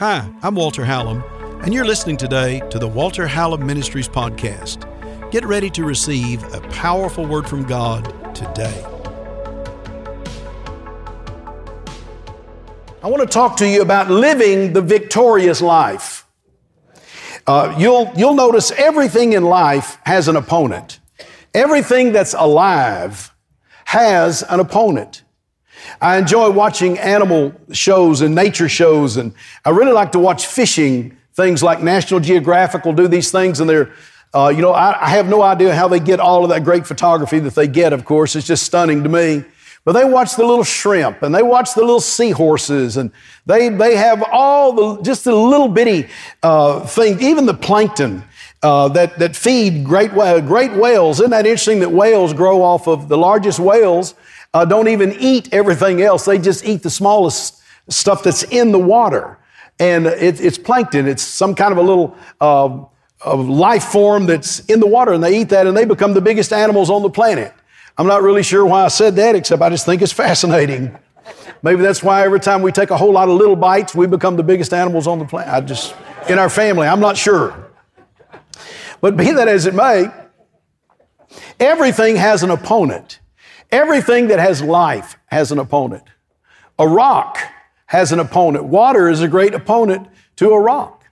Hi, I'm Walter Hallam, and you're listening today to the Walter Hallam Ministries podcast. Get ready to receive a powerful word from God today. I want to talk to you about living the victorious life. Uh, you'll, you'll notice everything in life has an opponent. Everything that's alive has an opponent. I enjoy watching animal shows and nature shows, and I really like to watch fishing things like National Geographic will do these things, and they're, uh, you know, I, I have no idea how they get all of that great photography that they get, of course. It's just stunning to me. But they watch the little shrimp and they watch the little seahorses and they, they have all the, just the little bitty uh, thing, even the plankton uh, that, that feed great, great whales. Isn't that interesting that whales grow off of the largest whales uh, don't even eat everything else. They just eat the smallest stuff that's in the water. And it, it's plankton. It's some kind of a little uh, life form that's in the water, and they eat that, and they become the biggest animals on the planet. I'm not really sure why I said that, except I just think it's fascinating. Maybe that's why every time we take a whole lot of little bites, we become the biggest animals on the planet. I just, in our family, I'm not sure. But be that as it may, everything has an opponent. Everything that has life has an opponent. A rock has an opponent. Water is a great opponent to a rock.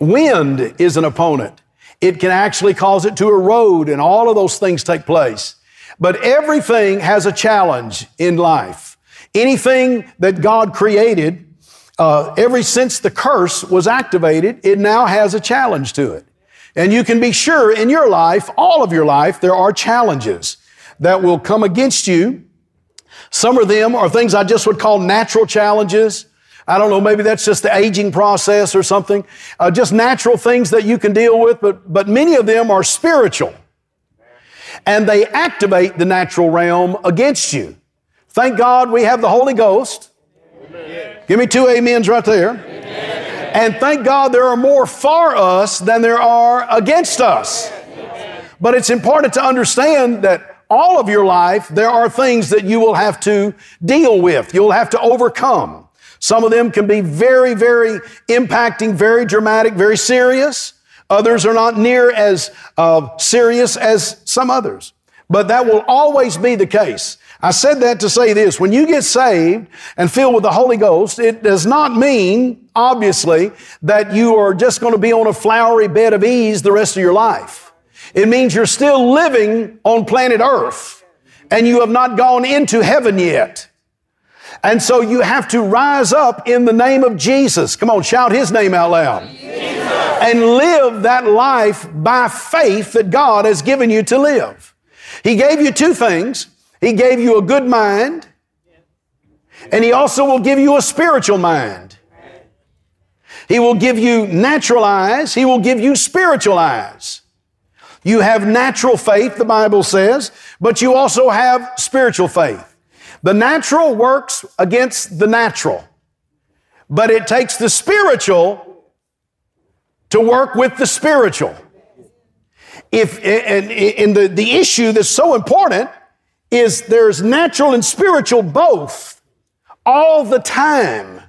Wind is an opponent. It can actually cause it to erode, and all of those things take place. But everything has a challenge in life. Anything that God created, uh, ever since the curse was activated, it now has a challenge to it. And you can be sure in your life, all of your life, there are challenges that will come against you. Some of them are things I just would call natural challenges. I don't know, maybe that's just the aging process or something. Uh, just natural things that you can deal with, but, but many of them are spiritual. And they activate the natural realm against you. Thank God we have the Holy Ghost. Amen. Give me two amens right there. Amen. And thank God there are more for us than there are against us. But it's important to understand that all of your life, there are things that you will have to deal with. You'll have to overcome. Some of them can be very, very impacting, very dramatic, very serious. Others are not near as uh, serious as some others. But that will always be the case. I said that to say this. When you get saved and filled with the Holy Ghost, it does not mean, obviously, that you are just going to be on a flowery bed of ease the rest of your life. It means you're still living on planet Earth and you have not gone into heaven yet. And so you have to rise up in the name of Jesus. Come on, shout his name out loud. Jesus. And live that life by faith that God has given you to live. He gave you two things. He gave you a good mind, and He also will give you a spiritual mind. He will give you natural eyes, He will give you spiritual eyes. You have natural faith, the Bible says, but you also have spiritual faith. The natural works against the natural, but it takes the spiritual to work with the spiritual. If, and, and the, the issue that's so important is there's natural and spiritual both all the time.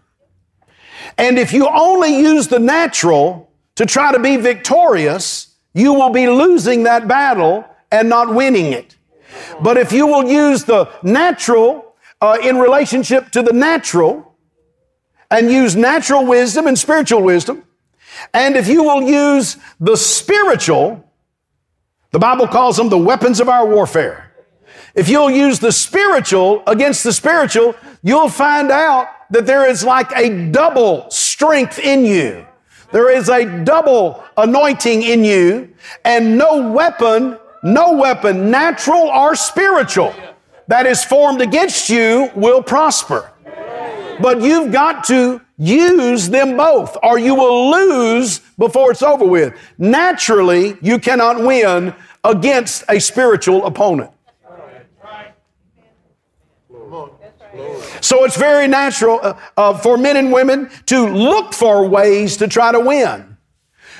And if you only use the natural to try to be victorious, you will be losing that battle and not winning it. But if you will use the natural uh, in relationship to the natural and use natural wisdom and spiritual wisdom, and if you will use the spiritual, the Bible calls them the weapons of our warfare. If you'll use the spiritual against the spiritual, you'll find out that there is like a double strength in you. There is a double anointing in you, and no weapon, no weapon, natural or spiritual, that is formed against you will prosper. But you've got to use them both, or you will lose before it's over with. Naturally, you cannot win against a spiritual opponent. So it's very natural uh, uh, for men and women to look for ways to try to win.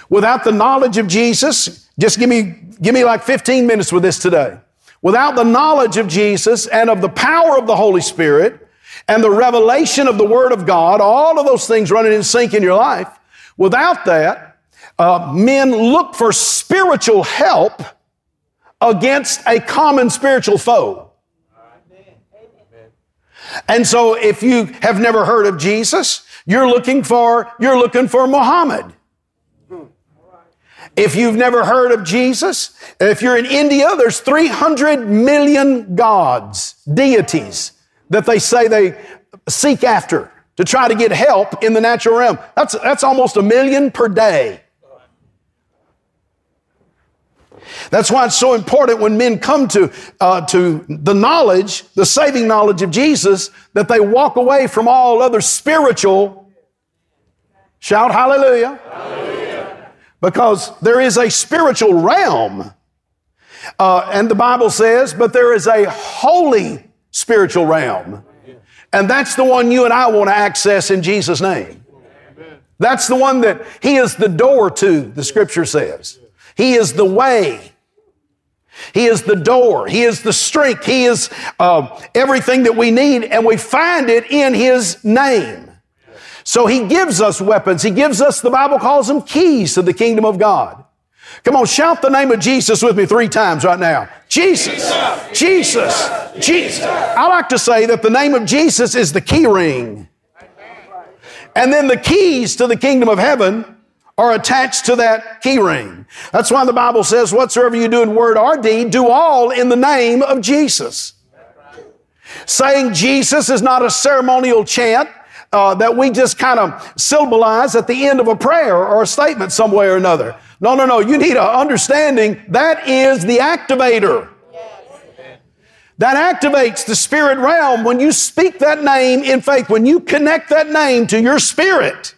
Without the knowledge of Jesus, just give me, give me like 15 minutes with this today. Without the knowledge of Jesus and of the power of the Holy Spirit and the revelation of the Word of God, all of those things running in sync in your life. Without that, uh, men look for spiritual help against a common spiritual foe. And so if you have never heard of Jesus, you're looking for, you're looking for Muhammad. If you've never heard of Jesus, if you're in India, there's 300 million gods, deities that they say they seek after to try to get help in the natural realm. That's, that's almost a million per day. That's why it's so important when men come to, uh, to the knowledge, the saving knowledge of Jesus, that they walk away from all other spiritual. Shout hallelujah. hallelujah. Because there is a spiritual realm. Uh, and the Bible says, but there is a holy spiritual realm. And that's the one you and I want to access in Jesus' name. That's the one that He is the door to, the scripture says. He is the way. He is the door. He is the strength. He is uh, everything that we need, and we find it in His name. So He gives us weapons. He gives us, the Bible calls them keys to the kingdom of God. Come on, shout the name of Jesus with me three times right now. Jesus, Jesus, Jesus. I like to say that the name of Jesus is the key ring. And then the keys to the kingdom of heaven are attached to that key ring. That's why the Bible says, whatsoever you do in word or deed, do all in the name of Jesus. Saying Jesus is not a ceremonial chant uh, that we just kind of syllabalize at the end of a prayer or a statement some way or another. No, no, no. You need an understanding that is the activator. That activates the spirit realm when you speak that name in faith, when you connect that name to your spirit.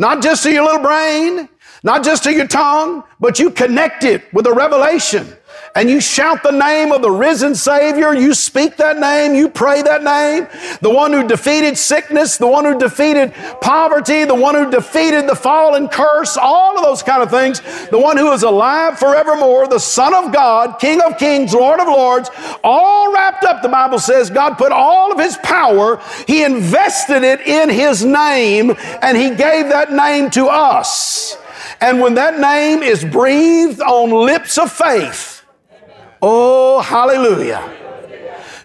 Not just to your little brain, not just to your tongue, but you connect it with a revelation and you shout the name of the risen Savior, you speak that name, you pray that name, the one who defeated sickness, the one who defeated poverty, the one who defeated the fall and curse, all of those kind of things, the one who is alive forevermore, the Son of God, King of kings, Lord of lords, all wrapped up, the Bible says, God put all of His power, He invested it in His name, and He gave that name to us. And when that name is breathed on lips of faith, oh, hallelujah.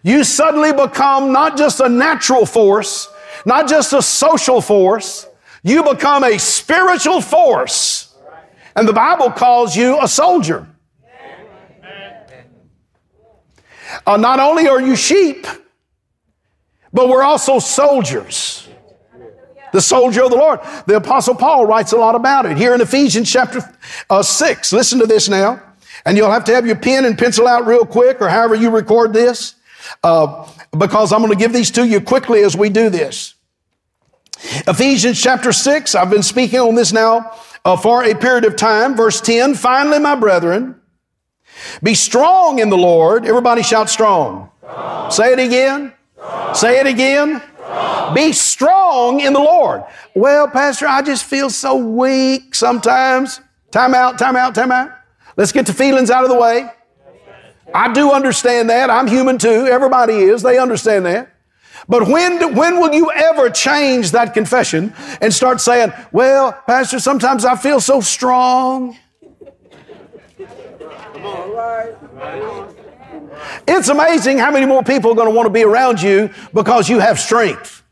You suddenly become not just a natural force, not just a social force, you become a spiritual force. And the Bible calls you a soldier. Uh, not only are you sheep, but we're also soldiers the soldier of the Lord. The Apostle Paul writes a lot about it here in Ephesians chapter uh, 6. Listen to this now. And you'll have to have your pen and pencil out real quick or however you record this, uh, because I'm going to give these to you quickly as we do this. Ephesians chapter 6, I've been speaking on this now uh, for a period of time. Verse 10 Finally, my brethren, be strong in the Lord. Everybody shout strong. strong. Say it again. Strong. Say it again. Be strong in the Lord. Well, Pastor, I just feel so weak sometimes. Time out, time out, time out. Let's get the feelings out of the way. I do understand that. I'm human too. Everybody is. They understand that. But when, when will you ever change that confession and start saying, well, Pastor, sometimes I feel so strong? It's amazing how many more people are going to want to be around you because you have strength.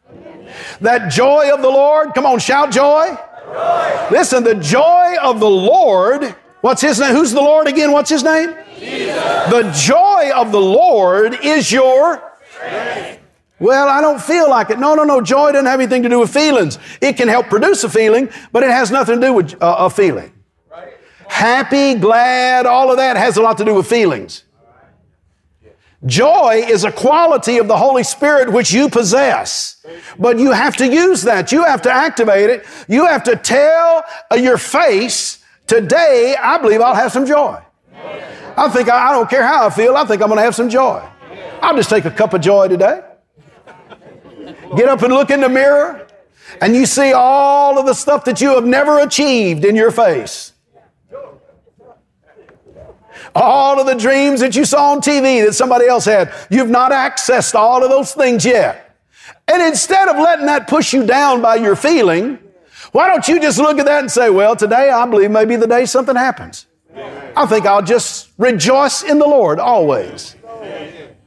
That joy of the Lord, come on, shout joy. joy. Listen, the joy of the Lord, what's his name? Who's the Lord again? What's his name? Jesus. The joy of the Lord is your strength. Well, I don't feel like it. No, no, no. Joy doesn't have anything to do with feelings. It can help produce a feeling, but it has nothing to do with uh, a feeling. Right. Happy, glad, all of that has a lot to do with feelings. Joy is a quality of the Holy Spirit which you possess. But you have to use that. You have to activate it. You have to tell uh, your face, today I believe I'll have some joy. I think I, I don't care how I feel, I think I'm going to have some joy. I'll just take a cup of joy today. Get up and look in the mirror and you see all of the stuff that you have never achieved in your face. All of the dreams that you saw on TV that somebody else had, you've not accessed all of those things yet. And instead of letting that push you down by your feeling, why don't you just look at that and say, well, today I believe may be the day something happens. I think I'll just rejoice in the Lord always.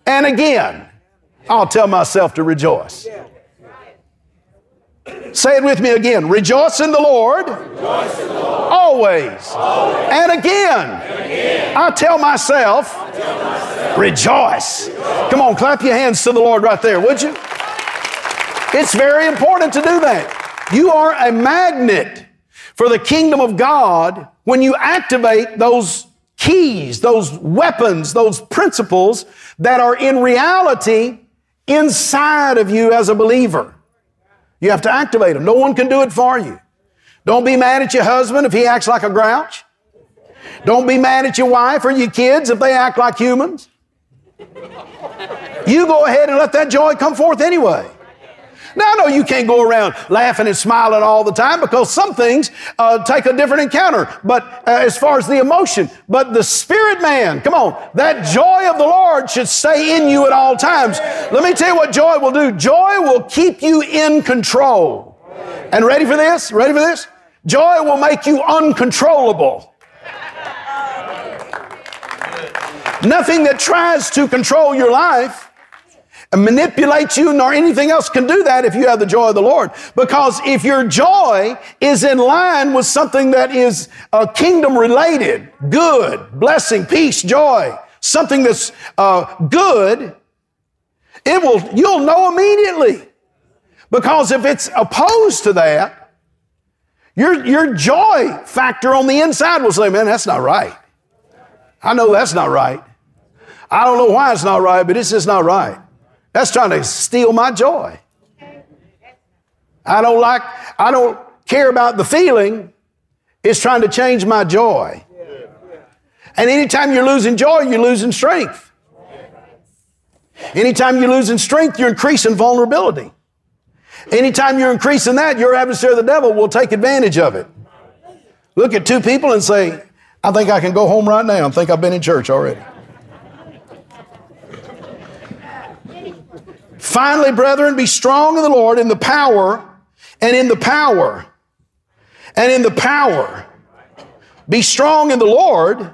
And again, I'll tell myself to rejoice. Say it with me again. Rejoice in the Lord. Rejoice in the Lord. Always. Always. And again, again, I tell myself, tell myself, rejoice. Come on, clap your hands to the Lord right there, would you? It's very important to do that. You are a magnet for the kingdom of God when you activate those keys, those weapons, those principles that are in reality inside of you as a believer. You have to activate them. No one can do it for you. Don't be mad at your husband if he acts like a grouch. Don't be mad at your wife or your kids if they act like humans. You go ahead and let that joy come forth anyway. Now, I know you can't go around laughing and smiling all the time because some things uh, take a different encounter. But uh, as far as the emotion, but the spirit man, come on, that joy of the Lord should stay in you at all times. Let me tell you what joy will do. Joy will keep you in control. And ready for this? Ready for this? Joy will make you uncontrollable. Nothing that tries to control your life and manipulate you nor anything else can do that if you have the joy of the Lord. Because if your joy is in line with something that is uh, kingdom related, good, blessing, peace, joy, something that's uh, good, it will, you'll know immediately. Because if it's opposed to that, your, your joy factor on the inside will say, man, that's not right. I know that's not right. I don't know why it's not right, but it's just not right. That's trying to steal my joy. I don't like, I don't care about the feeling. It's trying to change my joy. And anytime you're losing joy, you're losing strength. Anytime you're losing strength, you're increasing vulnerability. Anytime you're increasing that, your adversary, the devil, will take advantage of it. Look at two people and say, I think I can go home right now. I think I've been in church already. Finally, brethren, be strong in the Lord in the power and in the power and in the power. Be strong in the Lord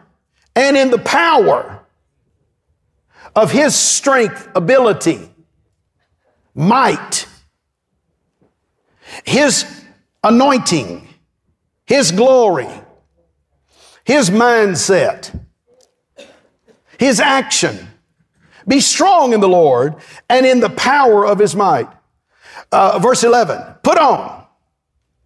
and in the power of His strength, ability, might, His anointing, His glory, His mindset, His action. Be strong in the Lord and in the power of his might. Uh, verse 11, put on.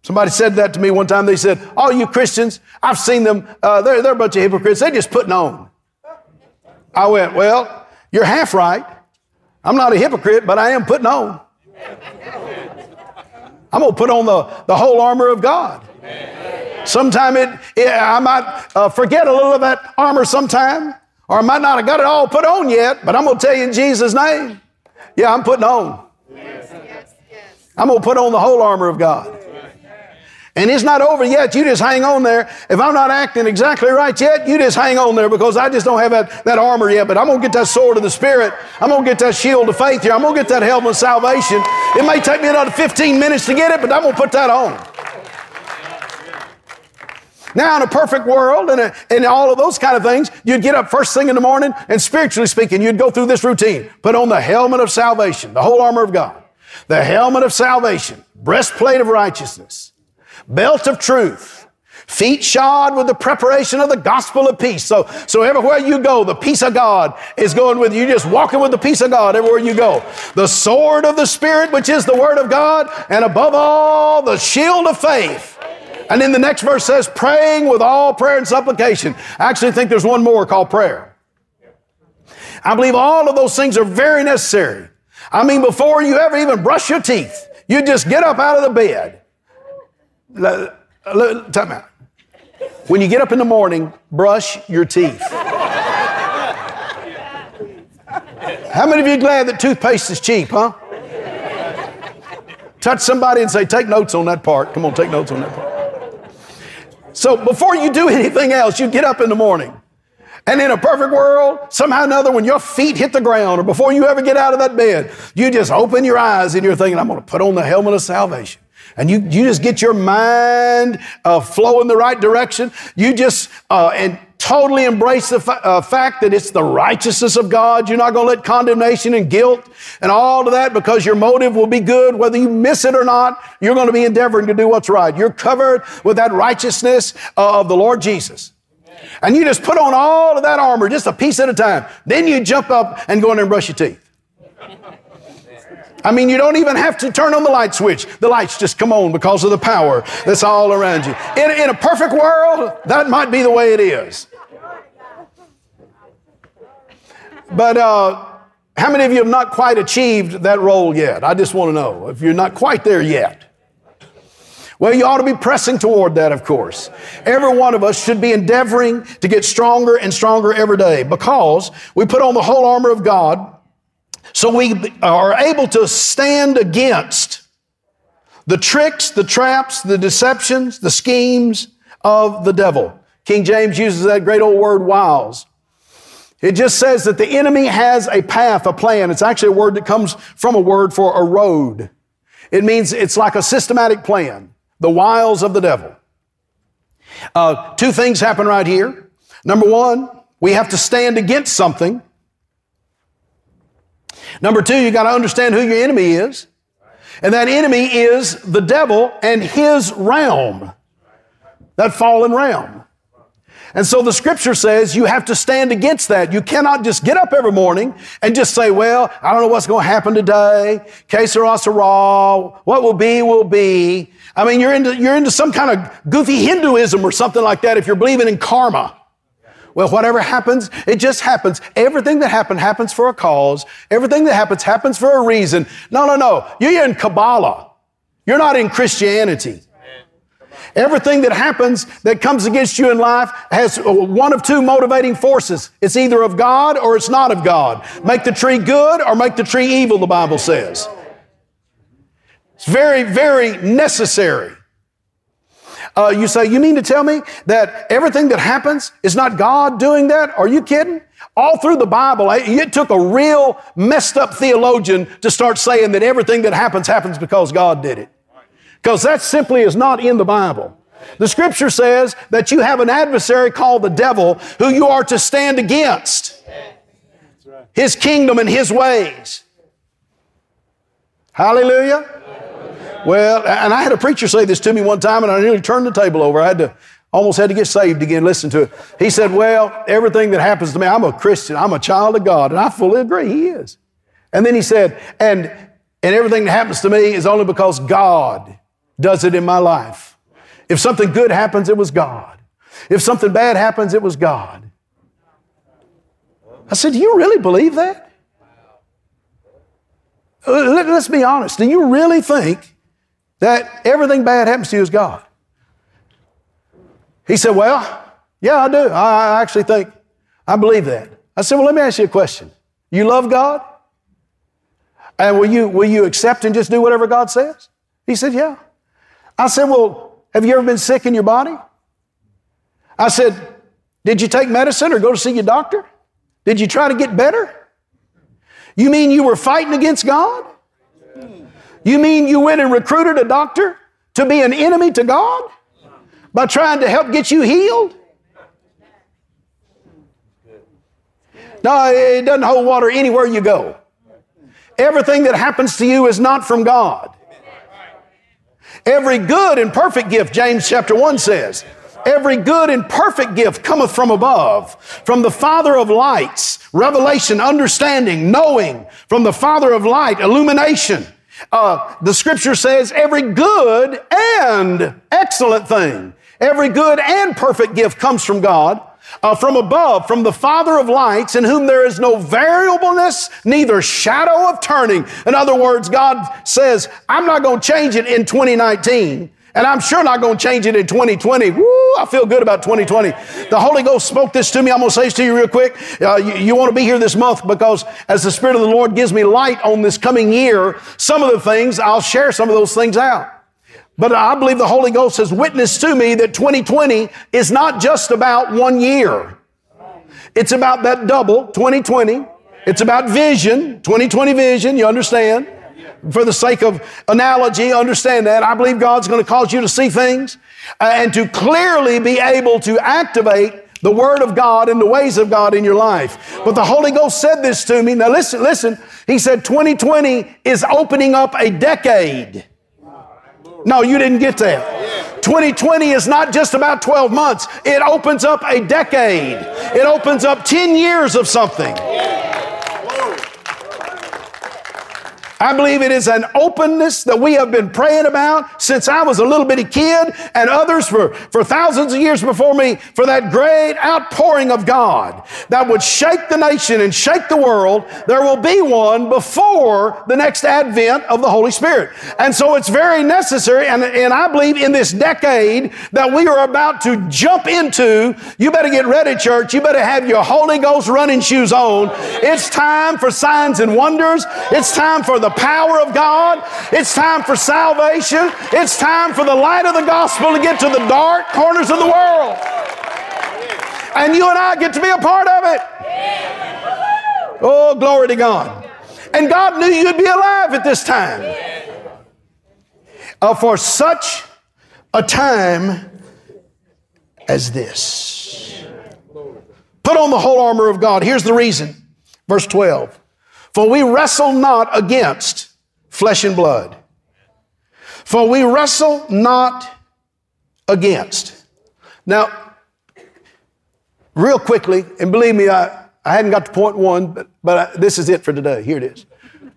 Somebody said that to me one time. They said, All you Christians, I've seen them, uh, they're, they're a bunch of hypocrites. They're just putting on. I went, Well, you're half right. I'm not a hypocrite, but I am putting on. I'm going to put on the, the whole armor of God. Sometime it, it I might uh, forget a little of that armor sometime. Or I might not have got it all put on yet, but I'm going to tell you in Jesus' name. Yeah, I'm putting on. I'm going to put on the whole armor of God. And it's not over yet. You just hang on there. If I'm not acting exactly right yet, you just hang on there because I just don't have that, that armor yet. But I'm going to get that sword of the Spirit. I'm going to get that shield of faith here. I'm going to get that helmet of salvation. It may take me another 15 minutes to get it, but I'm going to put that on. Now, in a perfect world and, a, and all of those kind of things, you'd get up first thing in the morning and spiritually speaking, you'd go through this routine. Put on the helmet of salvation, the whole armor of God, the helmet of salvation, breastplate of righteousness, belt of truth, feet shod with the preparation of the gospel of peace. So, so everywhere you go, the peace of God is going with you. You're just walking with the peace of God everywhere you go. The sword of the Spirit, which is the word of God, and above all, the shield of faith and then the next verse says, praying with all prayer and supplication. I actually think there's one more called prayer. I believe all of those things are very necessary. I mean, before you ever even brush your teeth, you just get up out of the bed. Time out. When you get up in the morning, brush your teeth. How many of you glad that toothpaste is cheap, huh? Touch somebody and say, take notes on that part. Come on, take notes on that part. So before you do anything else, you get up in the morning And in a perfect world, somehow or another, when your feet hit the ground or before you ever get out of that bed, you just open your eyes and you're thinking, I'm going to put on the helmet of salvation. And you, you just get your mind uh, flow in the right direction. You just, uh, and totally embrace the fa- uh, fact that it's the righteousness of God. You're not going to let condemnation and guilt and all of that because your motive will be good. Whether you miss it or not, you're going to be endeavoring to do what's right. You're covered with that righteousness uh, of the Lord Jesus. And you just put on all of that armor just a piece at a time. Then you jump up and go in there and brush your teeth. I mean, you don't even have to turn on the light switch. The lights just come on because of the power that's all around you. In, in a perfect world, that might be the way it is. But uh, how many of you have not quite achieved that role yet? I just want to know if you're not quite there yet. Well, you ought to be pressing toward that, of course. Every one of us should be endeavoring to get stronger and stronger every day because we put on the whole armor of God so we are able to stand against the tricks, the traps, the deceptions, the schemes of the devil. King James uses that great old word wiles. It just says that the enemy has a path, a plan. It's actually a word that comes from a word for a road. It means it's like a systematic plan the wiles of the devil. Uh, two things happen right here. Number one, we have to stand against something. Number two, you got to understand who your enemy is. And that enemy is the devil and his realm, that fallen realm. And so the scripture says you have to stand against that. You cannot just get up every morning and just say, well, I don't know what's going to happen today. Que sera. What will be, will be. I mean, you're into, you're into some kind of goofy Hinduism or something like that if you're believing in karma. Well, whatever happens, it just happens. Everything that happens happens for a cause. Everything that happens happens for a reason. No, no, no. You're in Kabbalah. You're not in Christianity. Everything that happens that comes against you in life has one of two motivating forces. It's either of God or it's not of God. Make the tree good or make the tree evil, the Bible says. It's very, very necessary. Uh, you say, you mean to tell me that everything that happens is not God doing that? Are you kidding? All through the Bible, it took a real messed up theologian to start saying that everything that happens happens because God did it. Because that simply is not in the Bible. The scripture says that you have an adversary called the devil who you are to stand against. His kingdom and his ways. Hallelujah. Well, and I had a preacher say this to me one time, and I nearly turned the table over. I had to almost had to get saved again. Listen to it. He said, "Well, everything that happens to me, I'm a Christian. I'm a child of God," and I fully agree. He is. And then he said, "And and everything that happens to me is only because God does it in my life. If something good happens, it was God. If something bad happens, it was God." I said, "Do you really believe that?" Uh, let's be honest. Do you really think that everything bad happens to you is God. He said, Well, yeah, I do. I actually think, I believe that. I said, Well, let me ask you a question. You love God? And will you, will you accept and just do whatever God says? He said, Yeah. I said, Well, have you ever been sick in your body? I said, Did you take medicine or go to see your doctor? Did you try to get better? You mean you were fighting against God? You mean you went and recruited a doctor to be an enemy to God by trying to help get you healed? No, it doesn't hold water anywhere you go. Everything that happens to you is not from God. Every good and perfect gift, James chapter 1 says, every good and perfect gift cometh from above, from the Father of lights, revelation, understanding, knowing, from the Father of light, illumination uh, the scripture says every good and excellent thing, every good and perfect gift comes from God, uh, from above, from the Father of lights, in whom there is no variableness, neither shadow of turning. In other words, God says, I'm not going to change it in 2019. And I'm sure not going to change it in 2020. Woo, I feel good about 2020. The Holy Ghost spoke this to me. I'm going to say this to you real quick. Uh, you, you want to be here this month because as the Spirit of the Lord gives me light on this coming year, some of the things, I'll share some of those things out. But I believe the Holy Ghost has witnessed to me that 2020 is not just about one year. It's about that double, 2020. It's about vision, 2020 vision, you understand? For the sake of analogy, understand that. I believe God's going to cause you to see things uh, and to clearly be able to activate the Word of God and the ways of God in your life. But the Holy Ghost said this to me. Now listen, listen. He said 2020 is opening up a decade. No, you didn't get that. 2020 is not just about 12 months. It opens up a decade. It opens up 10 years of something. I believe it is an openness that we have been praying about since I was a little bitty kid and others for, for thousands of years before me for that great outpouring of God that would shake the nation and shake the world. There will be one before the next advent of the Holy Spirit. And so it's very necessary. And, and I believe in this decade that we are about to jump into, you better get ready, church. You better have your Holy Ghost running shoes on. It's time for signs and wonders. It's time for the the power of God. It's time for salvation. It's time for the light of the gospel to get to the dark corners of the world. And you and I get to be a part of it. Oh, glory to God. And God knew you'd be alive at this time. Uh, for such a time as this. Put on the whole armor of God. Here's the reason. Verse 12. For we wrestle not against flesh and blood. For we wrestle not against. Now, real quickly, and believe me, I, I hadn't got to point one, but, but I, this is it for today. Here it is.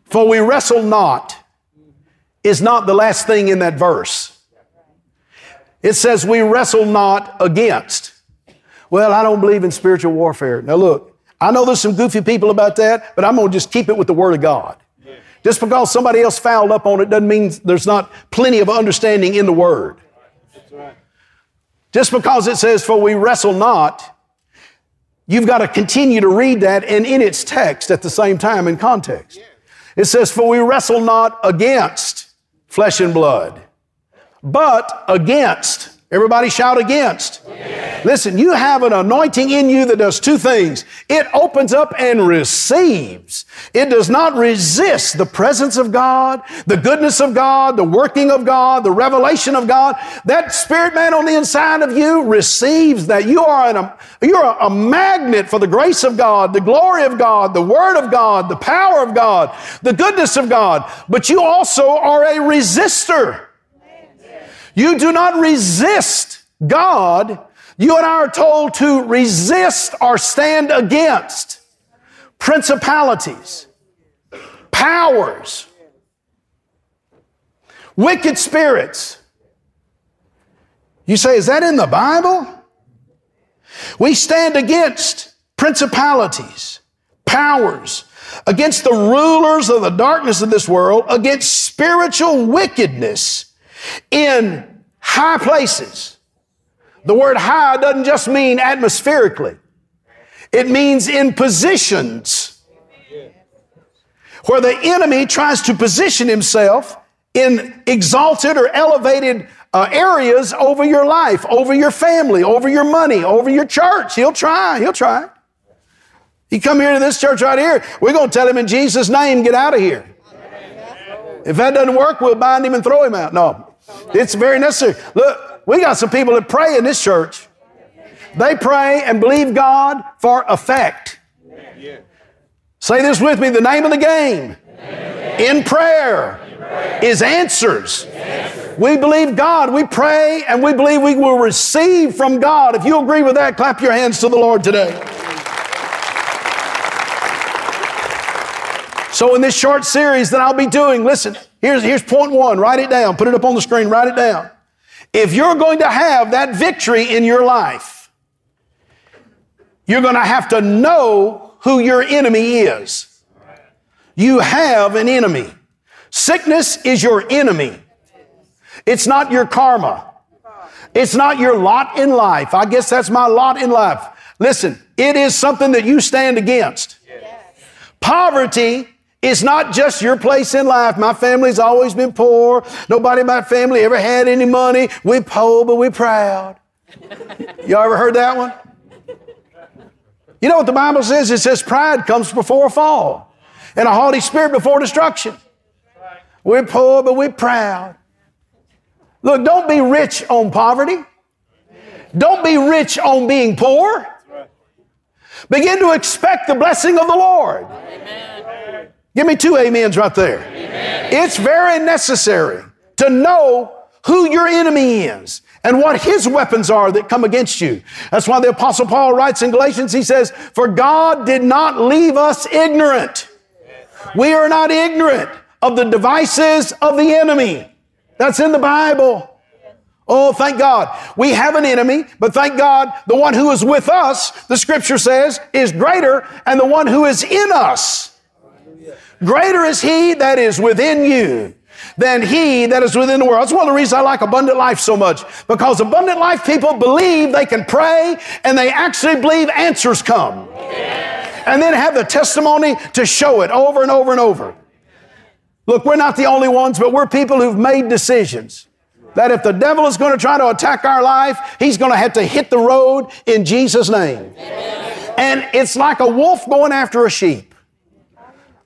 For we wrestle not is not the last thing in that verse. It says we wrestle not against. Well, I don't believe in spiritual warfare. Now look, I know there's some goofy people about that, but I'm going to just keep it with the Word of God. Yeah. Just because somebody else fouled up on it doesn't mean there's not plenty of understanding in the Word. Right. Just because it says, for we wrestle not, you've got to continue to read that and in its text at the same time in context. Yeah. It says, for we wrestle not against flesh and blood, but against Everybody shout against. Listen, you have an anointing in you that does two things. It opens up and receives. It does not resist the presence of God, the goodness of God, the working of God, the revelation of God. That spirit man on the inside of you receives that. You are an, you're a, a magnet for the grace of God, the glory of God, the word of God, the power of God, the goodness of God. But you also are a resistor. You do not resist God. You and I are told to resist or stand against principalities, powers, wicked spirits. You say, is that in the Bible? We stand against principalities, powers, against the rulers of the darkness of this world, against spiritual wickedness in high places. The word high doesn't just mean atmospherically. It means in positions where the enemy tries to position himself in exalted or elevated uh, areas over your life, over your family, over your money, over your church. He'll try. He'll try. He come here to this church right here. We're going to tell him in Jesus' name, get out of here. If that doesn't work, we'll bind him and throw him out. No, it's very necessary. Look, we got some people that pray in this church. They pray and believe God for effect. Say this with me the name of the game in prayer is answers. We believe God. We pray and we believe we will receive from God. If you agree with that, clap your hands to the Lord today. So, in this short series that I'll be doing, listen, Here's, here's point one. Write it down. Put it up on the screen. Write it down. If you're going to have that victory in your life, you're going to have to know who your enemy is. You have an enemy. Sickness is your enemy. It's not your karma. It's not your lot in life. I guess that's my lot in life. Listen, it is something that you stand against. Poverty it's not just your place in life. My family's always been poor. Nobody in my family ever had any money. We poor, but we proud. Y'all ever heard that one? You know what the Bible says? It says pride comes before a fall and a haughty spirit before destruction. We're poor, but we're proud. Look, don't be rich on poverty. Don't be rich on being poor. Begin to expect the blessing of the Lord. Amen. Give me two amens right there. Amen. It's very necessary to know who your enemy is and what his weapons are that come against you. That's why the apostle Paul writes in Galatians, he says, for God did not leave us ignorant. We are not ignorant of the devices of the enemy. That's in the Bible. Oh, thank God. We have an enemy, but thank God the one who is with us, the scripture says, is greater and the one who is in us. Greater is he that is within you than he that is within the world. That's one of the reasons I like abundant life so much because abundant life people believe they can pray and they actually believe answers come. And then have the testimony to show it over and over and over. Look, we're not the only ones, but we're people who've made decisions that if the devil is going to try to attack our life, he's going to have to hit the road in Jesus' name. And it's like a wolf going after a sheep.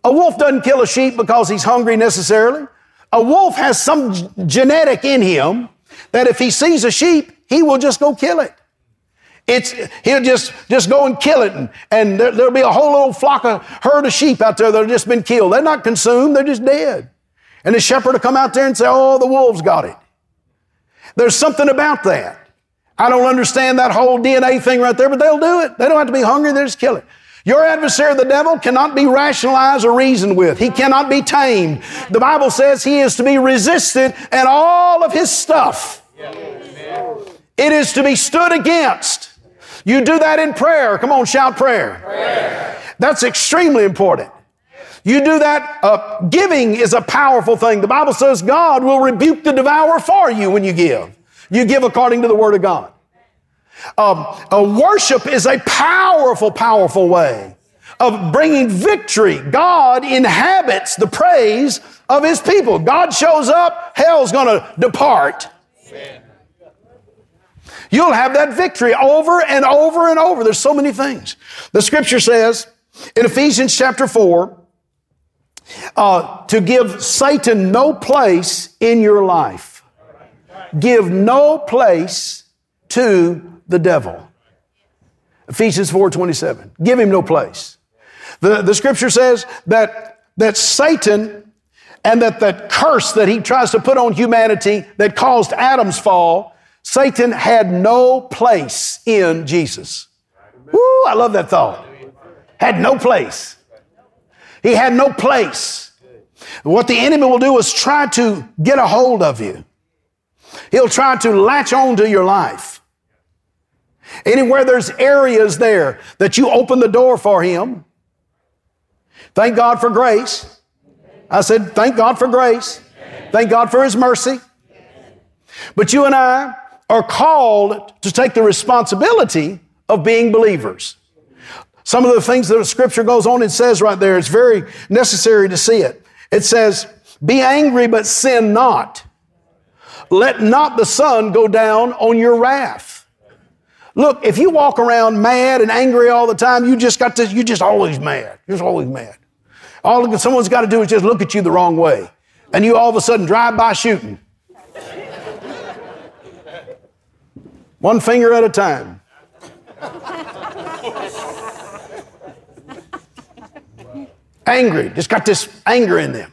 A wolf doesn't kill a sheep because he's hungry necessarily. A wolf has some genetic in him that if he sees a sheep, he will just go kill it. It's, he'll just, just go and kill it, and, and there, will be a whole little flock of herd of sheep out there that have just been killed. They're not consumed, they're just dead. And the shepherd will come out there and say, Oh, the wolves got it. There's something about that. I don't understand that whole DNA thing right there, but they'll do it. They don't have to be hungry, they just kill it. Your adversary, the devil, cannot be rationalized or reasoned with. He cannot be tamed. The Bible says he is to be resisted and all of his stuff. It is to be stood against. You do that in prayer. Come on, shout prayer. prayer. That's extremely important. You do that, uh, giving is a powerful thing. The Bible says God will rebuke the devourer for you when you give. You give according to the Word of God. Um, worship is a powerful, powerful way of bringing victory. God inhabits the praise of His people. God shows up, hell's going to depart. You'll have that victory over and over and over. There's so many things. The scripture says in Ephesians chapter 4 uh, to give Satan no place in your life. Give no place to the devil. Ephesians 4:27. Give him no place. The, the scripture says that, that Satan and that the curse that he tries to put on humanity that caused Adam's fall, Satan had no place in Jesus. Woo, I love that thought. Had no place. He had no place. What the enemy will do is try to get a hold of you. He'll try to latch on to your life. Anywhere there's areas there that you open the door for Him, thank God for grace. I said, thank God for grace. Thank God for His mercy. But you and I are called to take the responsibility of being believers. Some of the things that the scripture goes on and says right there, it's very necessary to see it. It says, Be angry, but sin not. Let not the sun go down on your wrath. Look, if you walk around mad and angry all the time, you just got to, you're just always mad. You're just always mad. All someone's got to do is just look at you the wrong way. And you all of a sudden drive by shooting. One finger at a time. Angry, just got this anger in them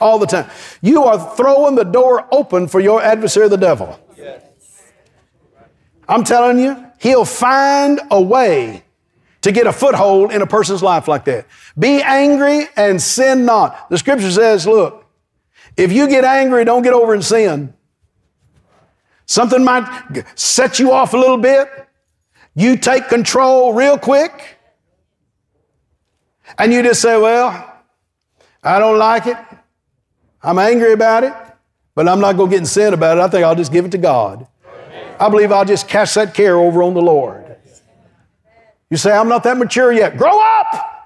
all the time. You are throwing the door open for your adversary, the devil. I'm telling you, he'll find a way to get a foothold in a person's life like that. Be angry and sin not. The scripture says, look, if you get angry, don't get over and sin. Something might set you off a little bit. You take control real quick. And you just say, well, I don't like it. I'm angry about it, but I'm not going to get in sin about it. I think I'll just give it to God. I believe I'll just cast that care over on the Lord. You say, I'm not that mature yet. Grow up!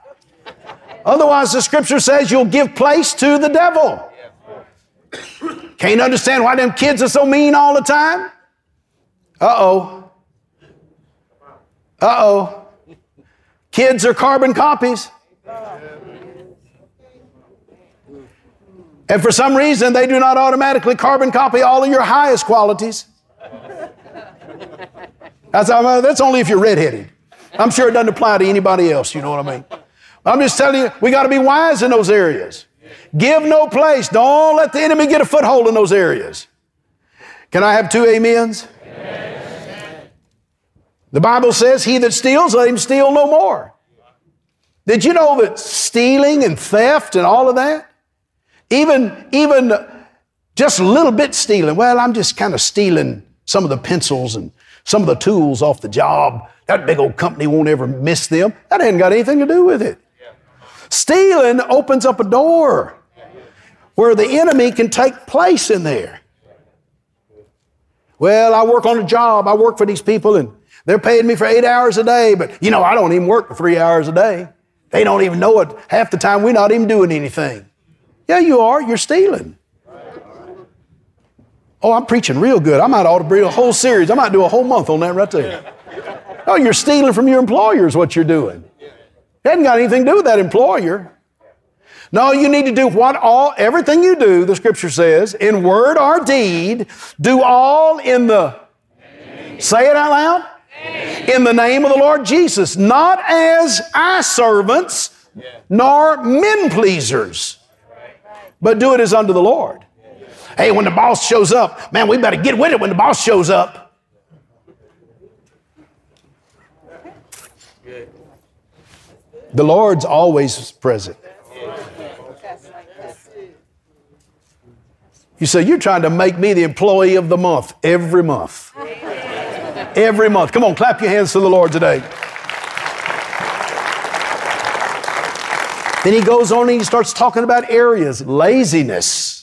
Otherwise, the scripture says you'll give place to the devil. Can't understand why them kids are so mean all the time? Uh oh. Uh oh. Kids are carbon copies. And for some reason, they do not automatically carbon copy all of your highest qualities. That's, that's only if you're redheaded. I'm sure it doesn't apply to anybody else, you know what I mean? I'm just telling you, we got to be wise in those areas. Give no place. Don't let the enemy get a foothold in those areas. Can I have two amens? Amen. The Bible says, He that steals, let him steal no more. Did you know that stealing and theft and all of that, even, even just a little bit stealing, well, I'm just kind of stealing some of the pencils and some of the tools off the job. That big old company won't ever miss them. That hadn't got anything to do with it. Stealing opens up a door where the enemy can take place in there. Well, I work on a job. I work for these people and they're paying me for eight hours a day, but you know, I don't even work for three hours a day. They don't even know it. Half the time, we're not even doing anything. Yeah, you are. You're stealing. Oh, I'm preaching real good. I might ought to bring a whole series. I might do a whole month on that right there. Oh, you're stealing from your employer is what you're doing. It hasn't got anything to do with that employer. No, you need to do what all, everything you do, the scripture says, in word or deed, do all in the, say it out loud, in the name of the Lord Jesus, not as eye servants, nor men pleasers, but do it as unto the Lord. Hey, when the boss shows up, man, we better get with it when the boss shows up. The Lord's always present. You say, You're trying to make me the employee of the month every month. Every month. Come on, clap your hands to the Lord today. Then he goes on and he starts talking about areas. Laziness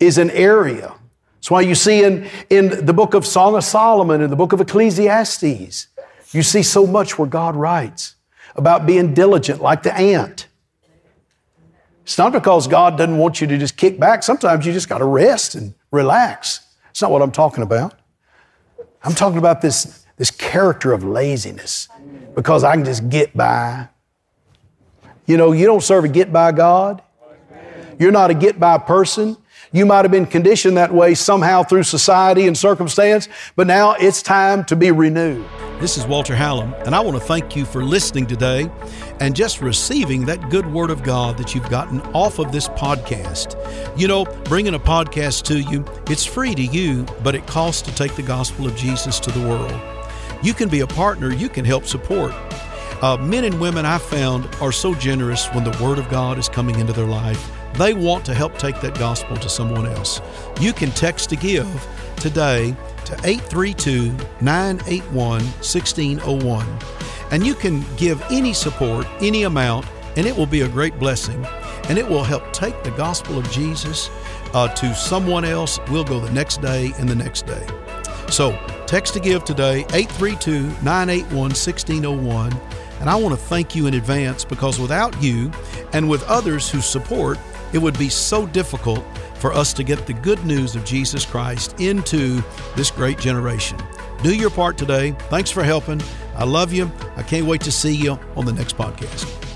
is an area. That's why you see in, in the book of Song of Solomon and the book of Ecclesiastes, you see so much where God writes about being diligent like the ant. It's not because God doesn't want you to just kick back. Sometimes you just got to rest and relax. It's not what I'm talking about. I'm talking about this, this character of laziness because I can just get by. You know, you don't serve a get by God. You're not a get by person. You might have been conditioned that way somehow through society and circumstance, but now it's time to be renewed. This is Walter Hallam, and I want to thank you for listening today and just receiving that good word of God that you've gotten off of this podcast. You know, bringing a podcast to you, it's free to you, but it costs to take the gospel of Jesus to the world. You can be a partner, you can help support. Uh, men and women I found are so generous when the Word of God is coming into their life. They want to help take that gospel to someone else. You can text to give today to 832 981 1601. And you can give any support, any amount, and it will be a great blessing. And it will help take the gospel of Jesus uh, to someone else. We'll go the next day and the next day. So text to give today, 832 981 1601. And I want to thank you in advance because without you and with others who support, it would be so difficult for us to get the good news of Jesus Christ into this great generation. Do your part today. Thanks for helping. I love you. I can't wait to see you on the next podcast.